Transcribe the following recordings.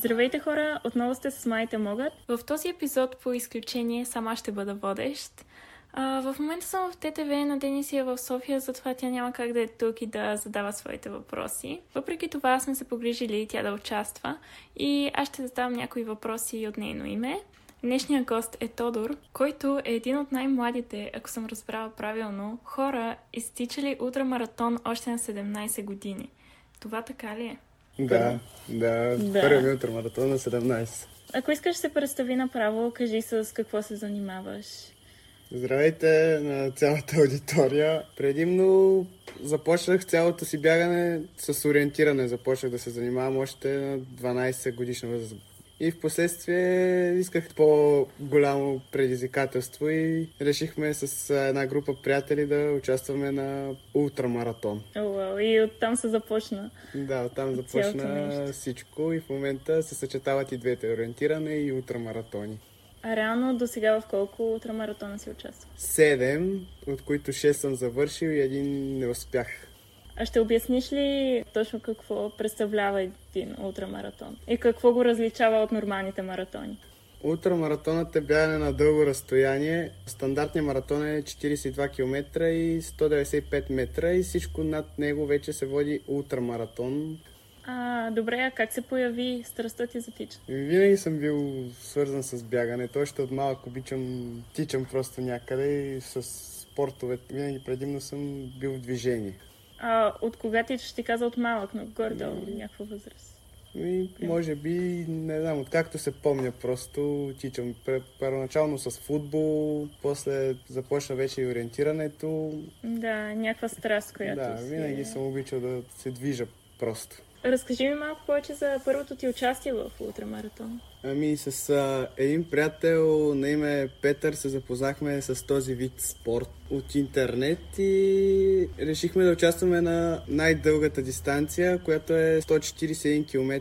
Здравейте хора, отново сте с Майите могат. В този епизод по изключение сама ще бъда водещ. А, в момента съм в ТТВ на Денисия в София, затова тя няма как да е тук и да задава своите въпроси. Въпреки това сме се погрижили тя да участва и аз ще задавам някои въпроси от нейно име. Днешният гост е Тодор, който е един от най-младите, ако съм разбрала правилно, хора, изтичали ултрамаратон още на 17 години. Това така ли е? Да, да, Да. първи ултрамаратон на 17. Ако искаш се представи направо, кажи с какво се занимаваш. Здравейте на цялата аудитория. Предимно започнах цялото си бягане с ориентиране. Започнах да се занимавам още на 12 годишна възраст. И в последствие исках по-голямо предизвикателство и решихме с една група приятели да участваме на ултрамаратон. О, и оттам се започна. Да, оттам започна всичко и в момента се съчетават и двете ориентиране и ултрамаратони. А реално до сега в колко ултрамаратона си участвал? Седем, от които 6 съм завършил и един не успях. А ще обясниш ли точно какво представлява един ултрамаратон? И какво го различава от нормалните маратони? Ултрамаратонът е бягане на дълго разстояние. Стандартният маратон е 42 км и 195 метра и всичко над него вече се води ултрамаратон. А, добре, а как се появи страстта ти за тичане? Винаги съм бил свързан с бягането. Още от малък обичам, тичам просто някъде и с спортове. Винаги предимно съм бил в движение. А, от кога тичаш ти каза от малък, но горе-долу някаква възраст? И може би, не знам, откакто се помня, просто тичам. Първоначално с футбол, после започна вече и ориентирането. Да, някаква страст, която Да, си... винаги съм обичал да се движа просто. Разкажи ми малко повече за първото ти участие в ултрамаратон. Ами с а, един приятел на име Петър се запознахме с този вид спорт от интернет и решихме да участваме на най-дългата дистанция, която е 141 км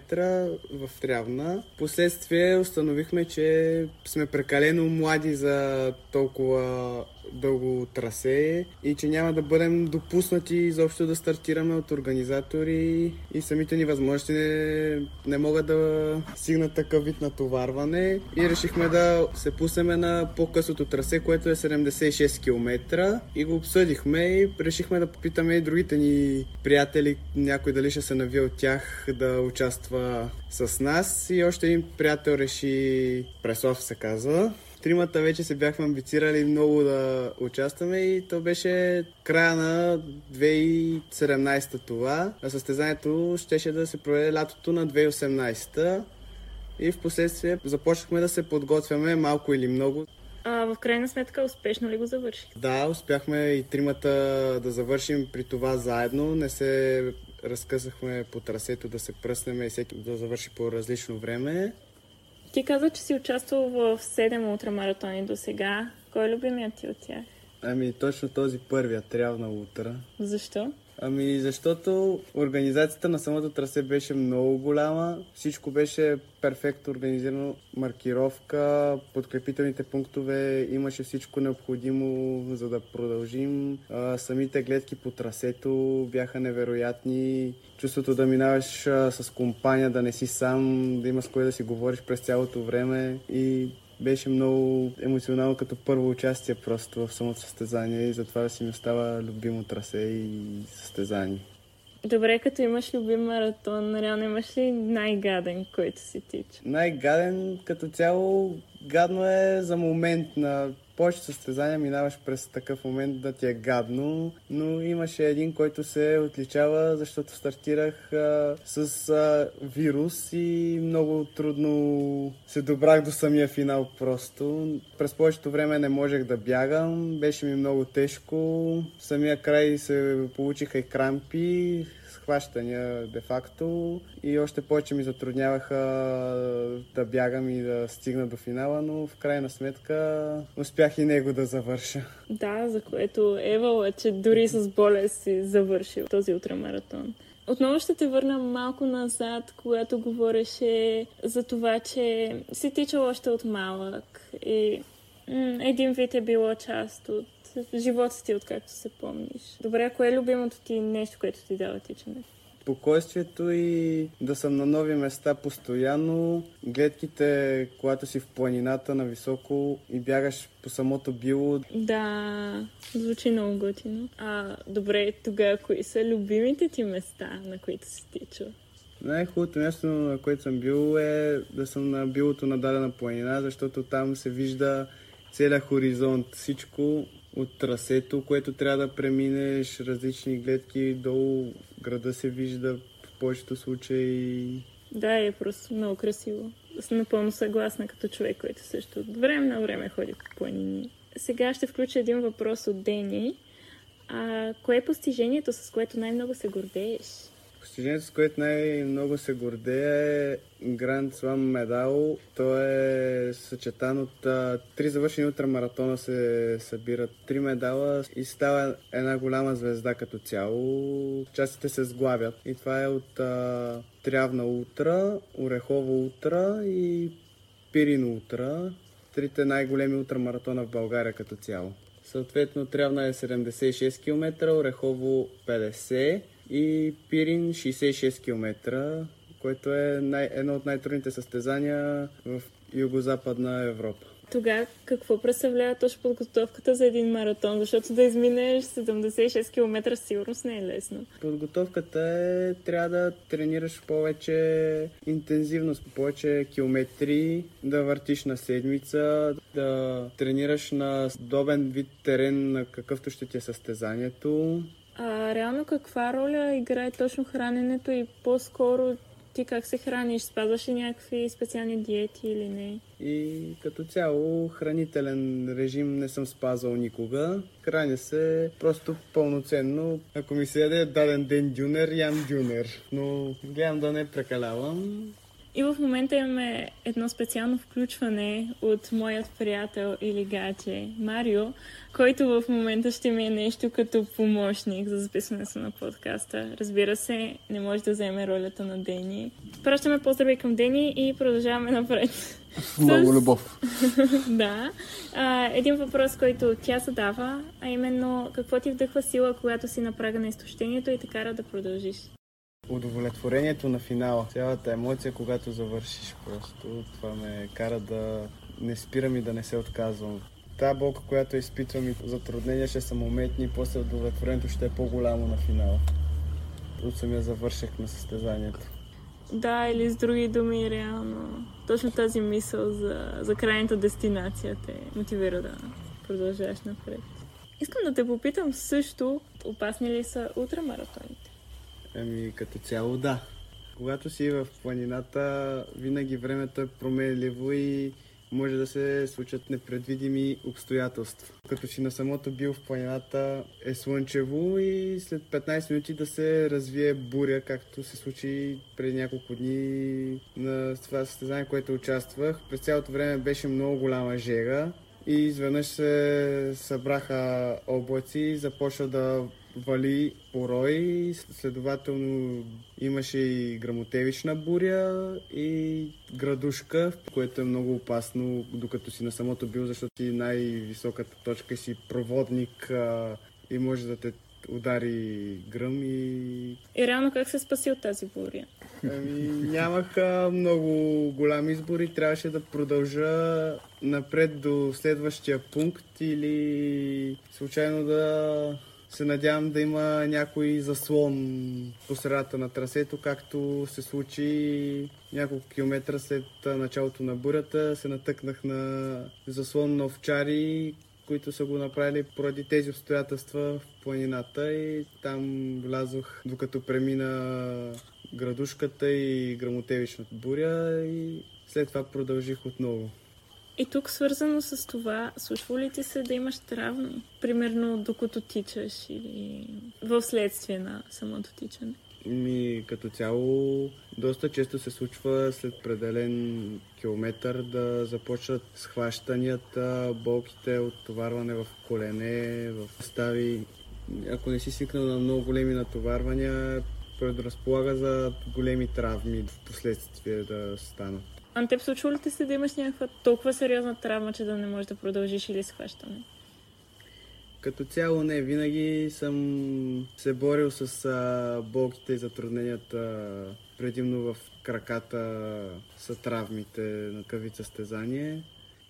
в Трявна. Последствие установихме, че сме прекалено млади за толкова дълго трасе и че няма да бъдем допуснати изобщо да стартираме от организатори и самите ни възможности не, не могат да стигнат такъв вид натоварване и решихме да се пуснем на по-късото трасе, което е 76 км и го обсъдихме и решихме да попитаме и другите ни приятели, някой дали ще се нави от тях да участва с нас и още един приятел реши Пресов се казва. Тримата вече се бяхме амбицирали много да участваме и то беше края на 2017 това. А състезанието щеше да се проведе лятото на 2018 и в последствие започнахме да се подготвяме малко или много. А в крайна сметка успешно ли го завърших? Да, успяхме и тримата да завършим при това заедно. Не се разкъсахме по трасето да се пръснем и всеки да завърши по различно време. Ти каза, че си участвал в 7 ултрамаратони до сега. Кой е любимият ти от тях? Ами точно този първия трябва на утра. Защо? Ами защото организацията на самото трасе беше много голяма. Всичко беше перфектно организирано. Маркировка, подкрепителните пунктове, имаше всичко необходимо за да продължим. А, самите гледки по трасето бяха невероятни. Чувството да минаваш а, с компания, да не си сам, да има с кой да си говориш през цялото време и беше много емоционално като първо участие просто в самото състезание и затова си ми остава любимо трасе и състезание. Добре, като имаш любим маратон, реално имаш ли най-гаден, който си тича? Най-гаден като цяло гадно е за момент на повечето състезания минаваш през такъв момент да ти е гадно, но имаше един, който се отличава, защото стартирах а, с а, вирус и много трудно се добрах до самия финал просто. През повечето време не можех да бягам, беше ми много тежко. Самия край се получиха и крампи, схващания де-факто и още повече ми затрудняваха да бягам и да стигна до финала, но в крайна сметка успях и него да завърша. Да, за което Евал е, че дори с болест си завършил този ултрамаратон. Отново ще те върна малко назад, когато говореше за това, че си тичал още от малък и един вид е било част от живота ти, откакто се помниш. Добре, кое е любимото ти нещо, което ти дава тичане? спокойствието и да съм на нови места постоянно. Гледките, когато си в планината на високо и бягаш по самото било. Да, звучи много готино. А, добре, тогава кои са любимите ти места, на които си тичал? Най-хубавото място, на което съм бил е да съм на билото на дадена планина, защото там се вижда целият хоризонт, всичко от трасето, което трябва да преминеш, различни гледки, долу града се вижда в повечето случаи. Да, е просто много красиво. Съм напълно съгласна като човек, който също от време на време ходи по планини. Сега ще включа един въпрос от Дени. А, кое е постижението, с което най-много се гордееш? Постижението, с което най-много се гордея е Гранд Слам медал. То е съчетан от а, три завършени ултрамаратона се събират три медала и става една голяма звезда като цяло. Частите се сглавят. И това е от а, Трявна утра, Орехова утра и Пирин утра. Трите най-големи ултрамаратона в България като цяло. Съответно, Трявна е 76 км, Орехово 50 и Пирин 66 км, което е най- едно от най-трудните състезания в Юго-Западна Европа. Тогава какво представлява точно подготовката за един маратон? Защото да изминеш 76 км сигурност не е лесно. Подготовката е, трябва да тренираш повече интензивност, повече километри, да въртиш на седмица, да тренираш на подобен вид терен, на какъвто ще ти е състезанието. А реално каква роля играе точно храненето и по-скоро ти как се храниш? Спазваш ли някакви специални диети или не? И като цяло хранителен режим не съм спазвал никога. Храня се просто пълноценно. Ако ми се яде даден ден дюнер, ям дюнер. Но гледам да не прекалявам. И в момента имаме едно специално включване от моят приятел или гаче Марио, който в момента ще ми е нещо като помощник за записването на подкаста. Разбира се, не може да вземе ролята на Дени. Пращаме поздрави към Дени и продължаваме напред. Много любов. да. А, един въпрос, който тя задава, а именно какво ти вдъхва сила, когато си на прага на изтощението и те кара да продължиш? Удовлетворението на финала, цялата емоция, когато завършиш просто, това ме кара да не спирам и да не се отказвам. Та болка, която изпитвам и затруднения ще са моменти, и после удовлетворението ще е по-голямо на финала. От самия завърших на състезанието. Да, или с други думи, реално. Точно тази мисъл за, за крайната дестинация те мотивира да продължаваш напред. Искам да те попитам също, опасни ли са ултрамаратоните? Ами като цяло да. Когато си в планината, винаги времето е променливо и може да се случат непредвидими обстоятелства. Като си на самото бил в планината е слънчево и след 15 минути да се развие буря, както се случи преди няколко дни на това състезание, което участвах. През цялото време беше много голяма жера и изведнъж се събраха облаци и започна да вали порой, следователно имаше и грамотевична буря и градушка, което е много опасно, докато си на самото бил, защото ти най-високата точка си проводник а, и може да те удари гръм и... И реално как се спаси от тази буря? Ами, нямах много голям избор и трябваше да продължа напред до следващия пункт или случайно да се надявам да има някой заслон по средата на трасето, както се случи няколко километра след началото на бурята. Се натъкнах на заслон на овчари, които са го направили поради тези обстоятелства в планината и там влязох докато премина градушката и грамотевичната буря и след това продължих отново. И тук свързано с това, случва ли ти се да имаш травми? Примерно докато тичаш или в следствие на самото тичане? Ми, като цяло, доста често се случва след пределен километър да започнат схващанията, болките от товарване в колене, в стави. Ако не си свикнал на много големи натоварвания, предразполага за големи травми в последствие да станат. А теб случва ли ти се да имаш някаква толкова сериозна травма, че да не можеш да продължиш или схващане? Като цяло не, винаги съм се борил с а, болките и затрудненията предимно в краката са травмите на къви състезание.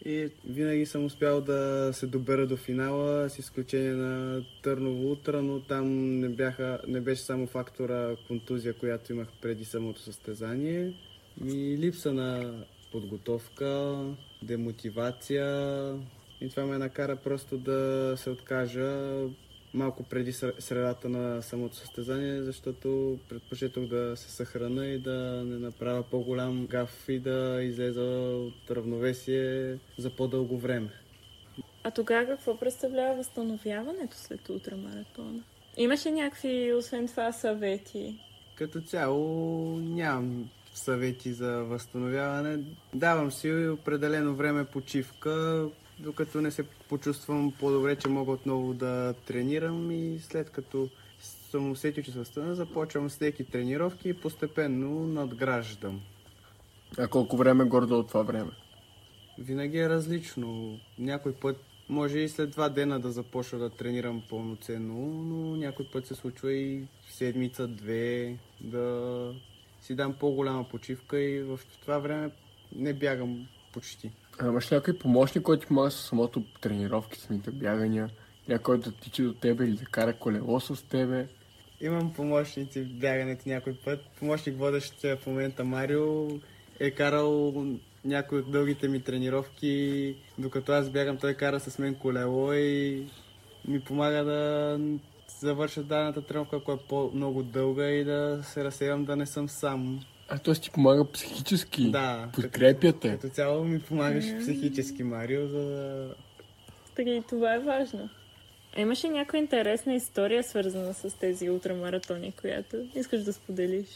И винаги съм успял да се добера до финала, с изключение на Търново утра, но там не, бяха, не беше само фактора контузия, която имах преди самото състезание. И липса на подготовка, демотивация. И това ме накара просто да се откажа малко преди средата на самото състезание, защото предпочитах да се съхрана и да не направя по-голям гаф и да излеза от равновесие за по-дълго време. А тогава какво представлява възстановяването след ултрамаратона? Имаше някакви, освен това, съвети? Като цяло нямам съвети за възстановяване. Давам си определено време почивка, докато не се почувствам по-добре, че мога отново да тренирам и след като съм усетил, че се възстановя, започвам с леки тренировки и постепенно надграждам. А колко време гордо от това време? Винаги е различно. Някой път може и след два дена да започна да тренирам пълноценно, но някой път се случва и седмица, две, да си дам по-голяма почивка и в това време не бягам почти. А имаш някой помощник, който ти помага с самото тренировки, самите бягания? Някой да тича до тебе или да кара колело с тебе? Имам помощници в бягането някой път. Помощник водещ в момента Марио е карал някои от дългите ми тренировки. Докато аз бягам, той кара с мен колело и ми помага да завърша дадената тренировка, ако е по-много дълга и да се разсеявам да не съм сам. А т.е. ти помага психически? Да. Подкрепяте? Като, като цяло ми помагаш mm-hmm. психически, Марио, за да... Така и това е важно. А имаше някаква интересна история, свързана с тези ултрамаратони, която искаш да споделиш?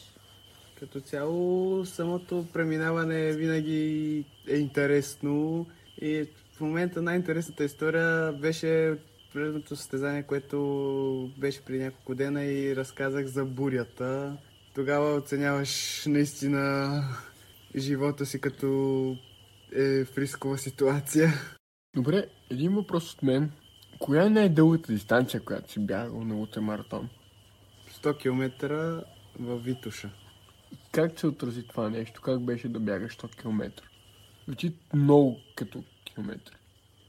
Като цяло, самото преминаване винаги е интересно и в момента най-интересната история беше предното състезание, което беше преди няколко дена и разказах за бурята. Тогава оценяваш наистина живота си като е в рискова ситуация. Добре, един въпрос от мен. Коя е най-дългата дистанция, която си бягал на ултрамаратон? 100 км в Витуша. Как се отрази това нещо? Как беше да бягаш 100 км? Звучи много като километри.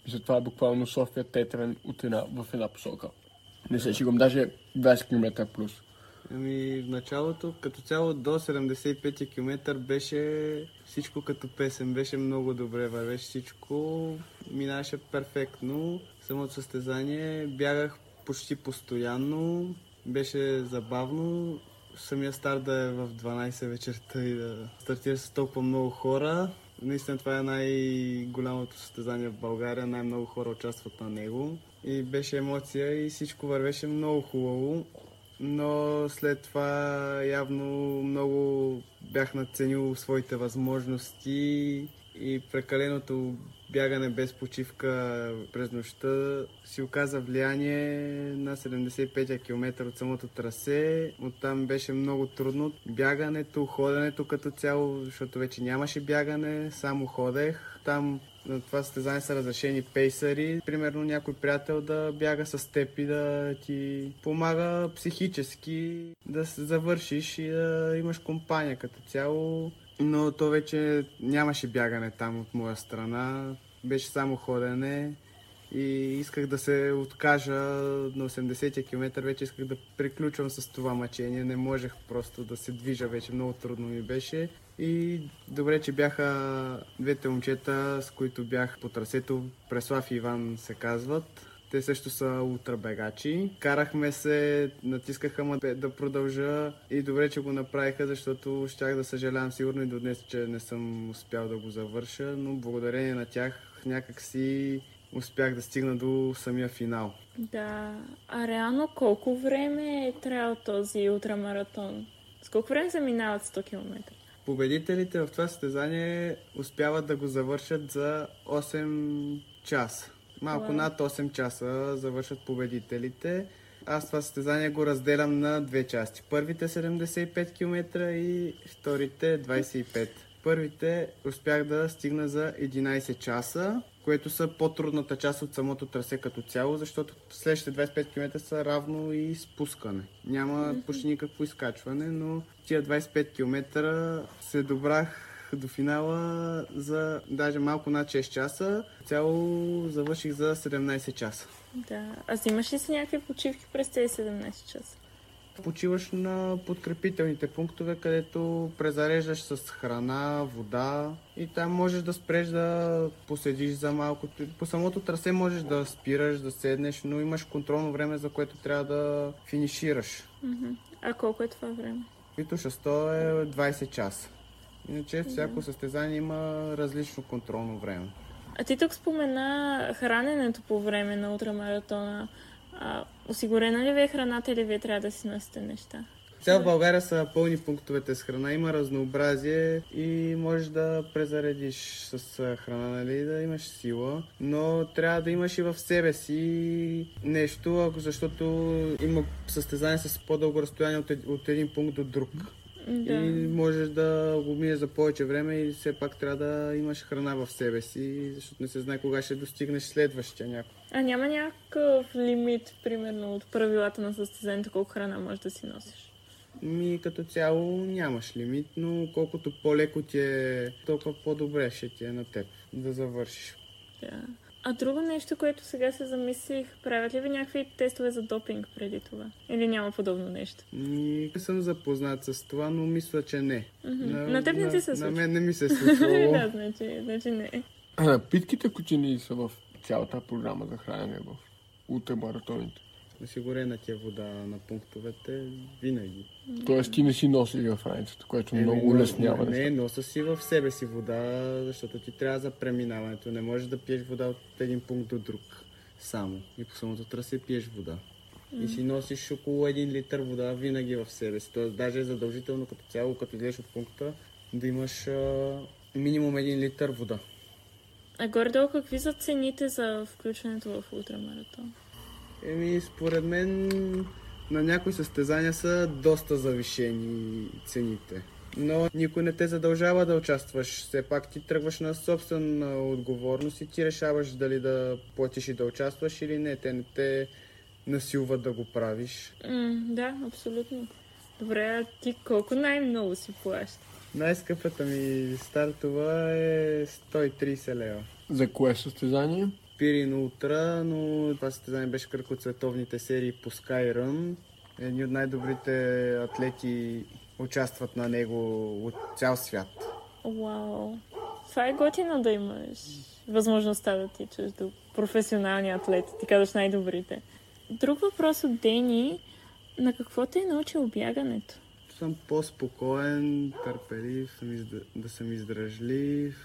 И затова е буквално София Тетрен от една, в една посока. Не се шигам, даже 20 км плюс. Ами в началото, като цяло до 75 км беше всичко като песен, беше много добре, вървеше всичко, минаваше перфектно. Самото състезание бягах почти постоянно, беше забавно. Самия старт да е в 12 вечерта и да стартира с толкова много хора. Наистина това е най-голямото състезание в България, най-много хора участват на него. И беше емоция и всичко вървеше много хубаво но след това явно много бях надценил своите възможности и прекаленото бягане без почивка през нощта си оказа влияние на 75 км от самото трасе. Оттам беше много трудно. Бягането, ходенето като цяло, защото вече нямаше бягане, само ходех. Там на това състезание са разрешени пейсъри. Примерно някой приятел да бяга с теб и да ти помага психически да се завършиш и да имаш компания като цяло. Но то вече нямаше бягане там от моя страна. Беше само ходене и исках да се откажа на 80 км, вече исках да приключвам с това мъчение. Не можех просто да се движа, вече много трудно ми беше. И добре, че бяха двете момчета, с които бях по трасето, Преслав и Иван се казват. Те също са ултрабегачи. Карахме се, натискаха ме да продължа и добре, че го направиха, защото щях да съжалявам сигурно и до днес, че не съм успял да го завърша, но благодарение на тях някак си успях да стигна до самия финал. Да, а реално колко време е трябвал този ултрамаратон? С колко време заминават 100 км? Победителите в това състезание успяват да го завършат за 8 часа. Малко wow. над 8 часа завършат победителите. Аз това състезание го разделям на две части. Първите 75 км и вторите 25. Първите успях да стигна за 11 часа което са по-трудната част от самото трасе като цяло, защото следващите 25 км са равно и спускане. Няма почти никакво изкачване, но тия 25 км се добрах до финала за даже малко над 6 часа. Цяло завърших за 17 часа. Да. А взимаш ли си някакви почивки през тези 17 часа? Почиваш на подкрепителните пунктове, където презареждаш с храна, вода и там можеш да спреш да поседиш за малко. По самото трасе можеш да спираш, да седнеш, но имаш контролно време, за което трябва да финишираш. А колко е това време? Вито 100 е 20 часа. Иначе всяко състезание има различно контролно време. А ти тук спомена храненето по време на ултрамаратона. А, осигурена ли ви е храната или вие трябва да си носите неща? Цял в България са пълни пунктовете с храна, има разнообразие и можеш да презаредиш с храна, нали, да имаш сила, но трябва да имаш и в себе си нещо, защото има състезание с по-дълго разстояние от, от един пункт до друг. Да. И можеш да го минеш за повече време и все пак трябва да имаш храна в себе си, защото не се знае кога ще достигнеш следващия някой. А няма някакъв лимит, примерно, от правилата на състезанието, колко храна можеш да си носиш? Ми като цяло нямаш лимит, но колкото по-леко ти е, толкова по-добре ще ти е на теб да завършиш. Да. А друго нещо, което сега се замислих, правят ли ви някакви тестове за допинг преди това? Или няма подобно нещо? Не съм запознат с това, но мисля, че не. Мгм. На теб не ти се На случва? мен не ми се е случвало. да, значи, значи не. А, питките кучени са в цялата програма за хранене в ултрамаратоните. Осигурена ти е вода на пунктовете винаги. Тоест ти не си носиш в раницата, което много но- улеснява Не, нещата. носа си в себе си вода, защото ти трябва за преминаването. Не можеш да пиеш вода от един пункт до друг само. И по самото трасе пиеш вода. И си носиш около 1 литър вода винаги в себе си. Тоест даже е задължително като цяло, като излезеш от пункта, да имаш а, минимум 1 литър вода. А горе-долу какви са цените за включването в ултрамаратон? Еми, според мен на някои състезания са доста завишени цените. Но никой не те задължава да участваш. Все пак ти тръгваш на собствена отговорност и ти решаваш дали да платиш и да участваш или не. Те не те насилват да го правиш. М, да, абсолютно. Добре, а ти колко най-много си плаща? Най-скъпата ми стартова е 130 лева. За кое състезание? Пирин Ултра, но това състезание беше кръг от световните серии по Skyrun. Едни от най-добрите атлети участват на него от цял свят. Вау. Това е готино да имаш възможността да тичаш до професионални атлети. Ти казваш най-добрите. Друг въпрос от Дени. На какво те е научил бягането? Съм по-спокоен, търпелив, изд... да съм издръжлив.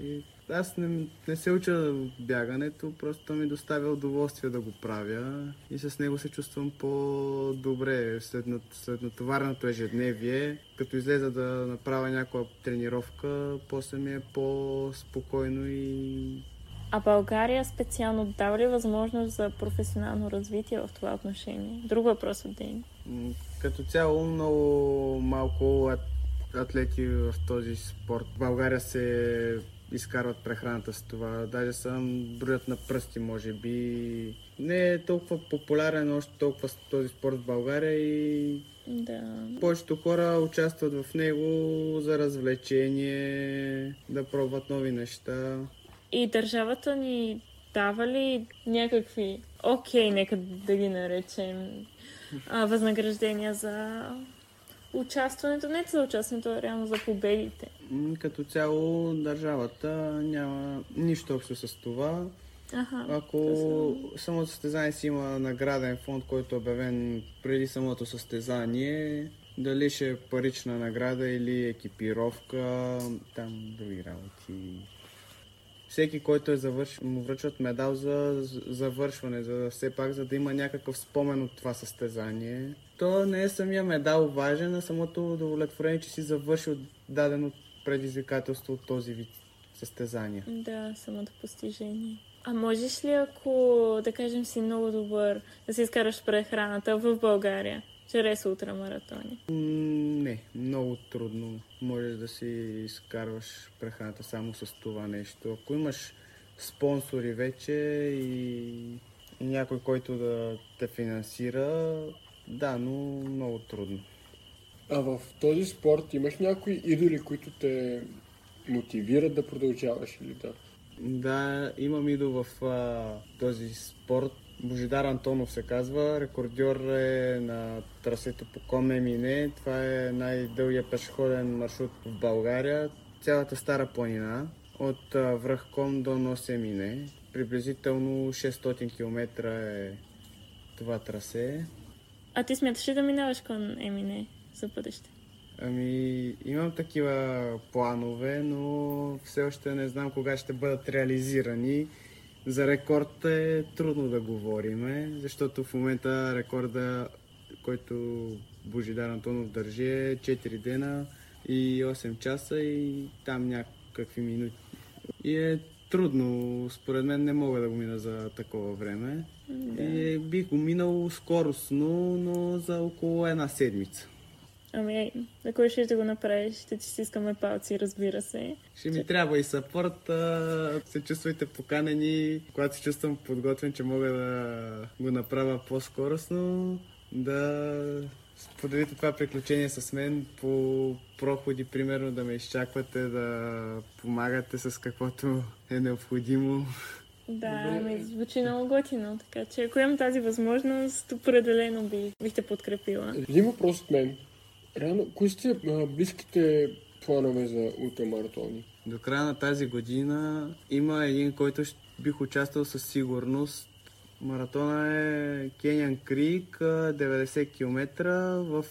И аз не, не се уча бягането, просто ми доставя удоволствие да го правя и с него се чувствам по-добре след, нат- след натовареното ежедневие. Като излеза да направя някаква тренировка, после ми е по-спокойно и А България специално дава ли възможност за професионално развитие в това отношение? Друг въпрос от Дени. М, Като цяло много малко ат- атлети в този спорт. България се изкарват прехраната с това. Даже съм броят на пръсти, може би. Не е толкова популярен още толкова с този спорт в България и Да. повечето хора участват в него за развлечение, да пробват нови неща. И държавата ни дава ли някакви, окей, нека да ги наречем, възнаграждения за участването, не за участването, а реално за победите? Като цяло държавата няма нищо общо с това. Аха. Ако самото състезание си има награден фонд, който е обявен преди самото състезание, дали ще е парична награда или екипировка, там други работи. Всеки, който е завършил, му връчват медал за за завършване, за все пак, за да има някакъв спомен от това състезание. То не е самия медал важен, а самото удовлетворение, че си завършил дадено предизвикателство от този вид състезания. Да, самото постижение. А можеш ли, ако, да кажем, си много добър, да си изкараш прехраната в България, чрез ултрамаратони? Не, много трудно можеш да си изкарваш прехраната само с това нещо. Ако имаш спонсори вече и, и някой, който да те финансира. Да, но много трудно. А в този спорт имаш някои идоли, които те мотивират да продължаваш или да? Да, имам идол в а, този спорт. Божидар Антонов се казва. Рекордьор е на трасето по Коме Мине. Това е най-дългия пешеходен маршрут в България. Цялата Стара планина от връх Ком до Носе Мине. Приблизително 600 км е това трасе. А ти смяташ ли да минаваш кон Емине за бъдеще? Ами, имам такива планове, но все още не знам кога ще бъдат реализирани. За рекорд е трудно да говорим, защото в момента рекорда, който Божидар Антонов държи е 4 дена и 8 часа и там някакви минути. И е трудно, според мен не мога да го мина за такова време. Да. И бих го минал скоростно, но за около една седмица. Ами, ако решиш да го направиш, ще ти стискаме палци, разбира се. Ще ми трябва и сапорт. а, Се чувствайте поканени, когато се чувствам подготвен, че мога да го направя по-скоростно, да споделите това приключение с мен по проходи, примерно да ме изчаквате, да помагате с каквото е необходимо. Да, ми звучи много готино, така че ако имам тази възможност, определено би, бих те подкрепила. Един въпрос от мен. Реално, кои сте близките планове за ултрамаратони? До края на тази година има един, който бих участвал със сигурност. Маратона е Кениан Крик, а, 90 км в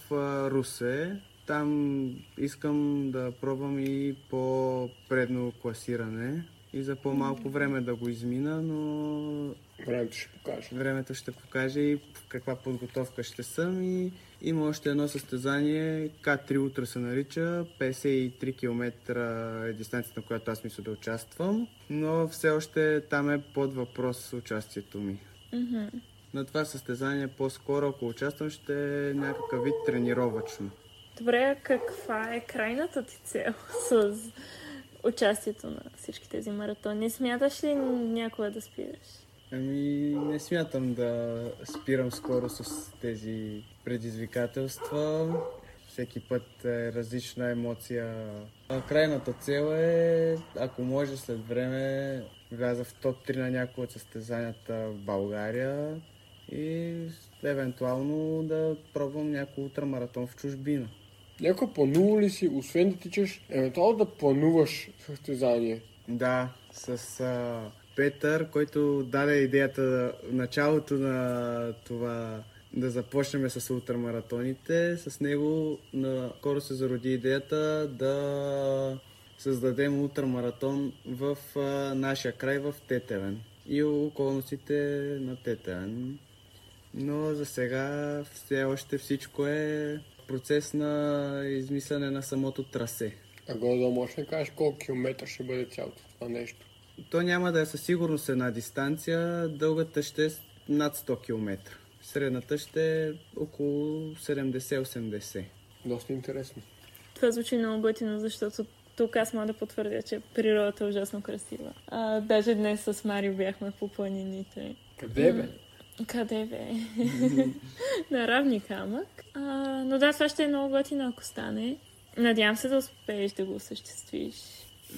Русе. Там искам да пробвам и по-предно класиране и за по-малко време да го измина, но Времето ще покаже. времето ще покаже и в каква подготовка ще съм и има още едно състезание, К3 утре се нарича, 53 км е дистанцията, на която аз мисля да участвам, но все още там е под въпрос участието ми. Мгм. На това състезание по-скоро, ако участвам, ще е някакъв вид тренировъчно. Добре, каква е крайната ти цел с участието на всички тези маратони? Смяташ ли някога да спираш? Ами, не смятам да спирам скоро с тези предизвикателства. Всеки път е различна емоция. А крайната цел е, ако може след време, вляза в топ 3 на някои от състезанията в България и евентуално да пробвам някой ултрамаратон в чужбина. Някой планува ли си, освен да тичаш, евентуално да плануваш състезание? Да, с а, Петър, който даде идеята началото на това да започнем с ултрамаратоните. С него скоро се зароди идеята да създадем ултрамаратон в а, нашия край в Тетевен и околностите на Тетевен. Но за сега все още всичко е процес на измислене на самото трасе. А горе можеш да кажеш колко километра ще бъде цялото това нещо? То няма да е със сигурност една дистанция, дългата ще е над 100 км. Средната ще е около 70-80. Доста интересно. Това звучи много готино, защото тук аз мога да потвърдя, че природата е ужасно красива. А, даже днес с Марио бяхме по планините. Къде бе? Къде бе? на равни камък. А, но да, това ще е много готино, ако стане. Надявам се да успееш да го осъществиш.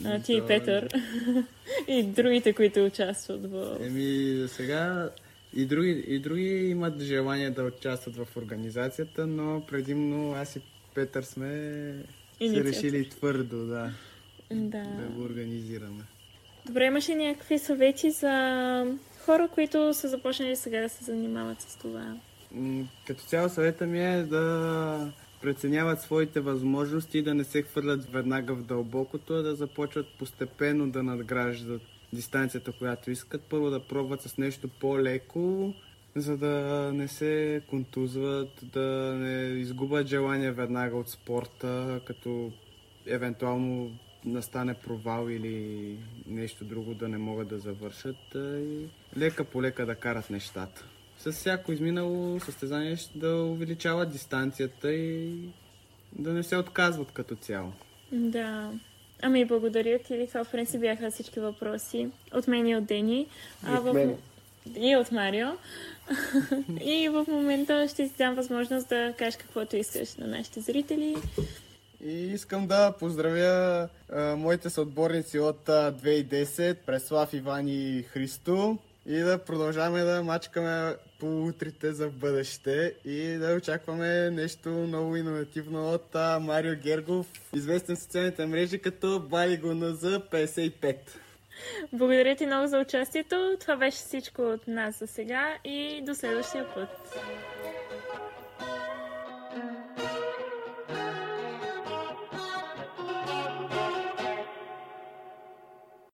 А, ти и Да, Петър. и другите, които участват в... Еми, за сега и други, и други имат желание да участват в организацията, но предимно аз и Петър сме се решили твърдо да, Да. да го организираме. Добре, имаш ли някакви съвети за хора, които са започнали сега да се занимават с това? Като цяло съвета ми е да преценяват своите възможности и да не се хвърлят веднага в дълбокото, а да започват постепенно да надграждат дистанцията, която искат. Първо да пробват с нещо по-леко, за да не се контузват, да не изгубят желание веднага от спорта, като евентуално настане провал или нещо друго да не могат да завършат а и лека по лека да карат нещата. С всяко изминало състезание ще да увеличават дистанцията и да не се отказват като цяло. Да. Ами, благодаря ти. Това в принцип бяха всички въпроси. От мен и от Дени. И а, от мен. И от Марио. и в момента ще си дам възможност да кажеш каквото искаш на нашите зрители. И искам да поздравя а, моите съотборници от а, 2010, Преслав, Иван и Христо и да продължаваме да мачкаме по утрите за бъдеще и да очакваме нещо много иновативно от а, Марио Гергов, известен в социалните мрежи като Балигона за 55. Благодаря ти много за участието. Това беше всичко от нас за сега и до следващия път.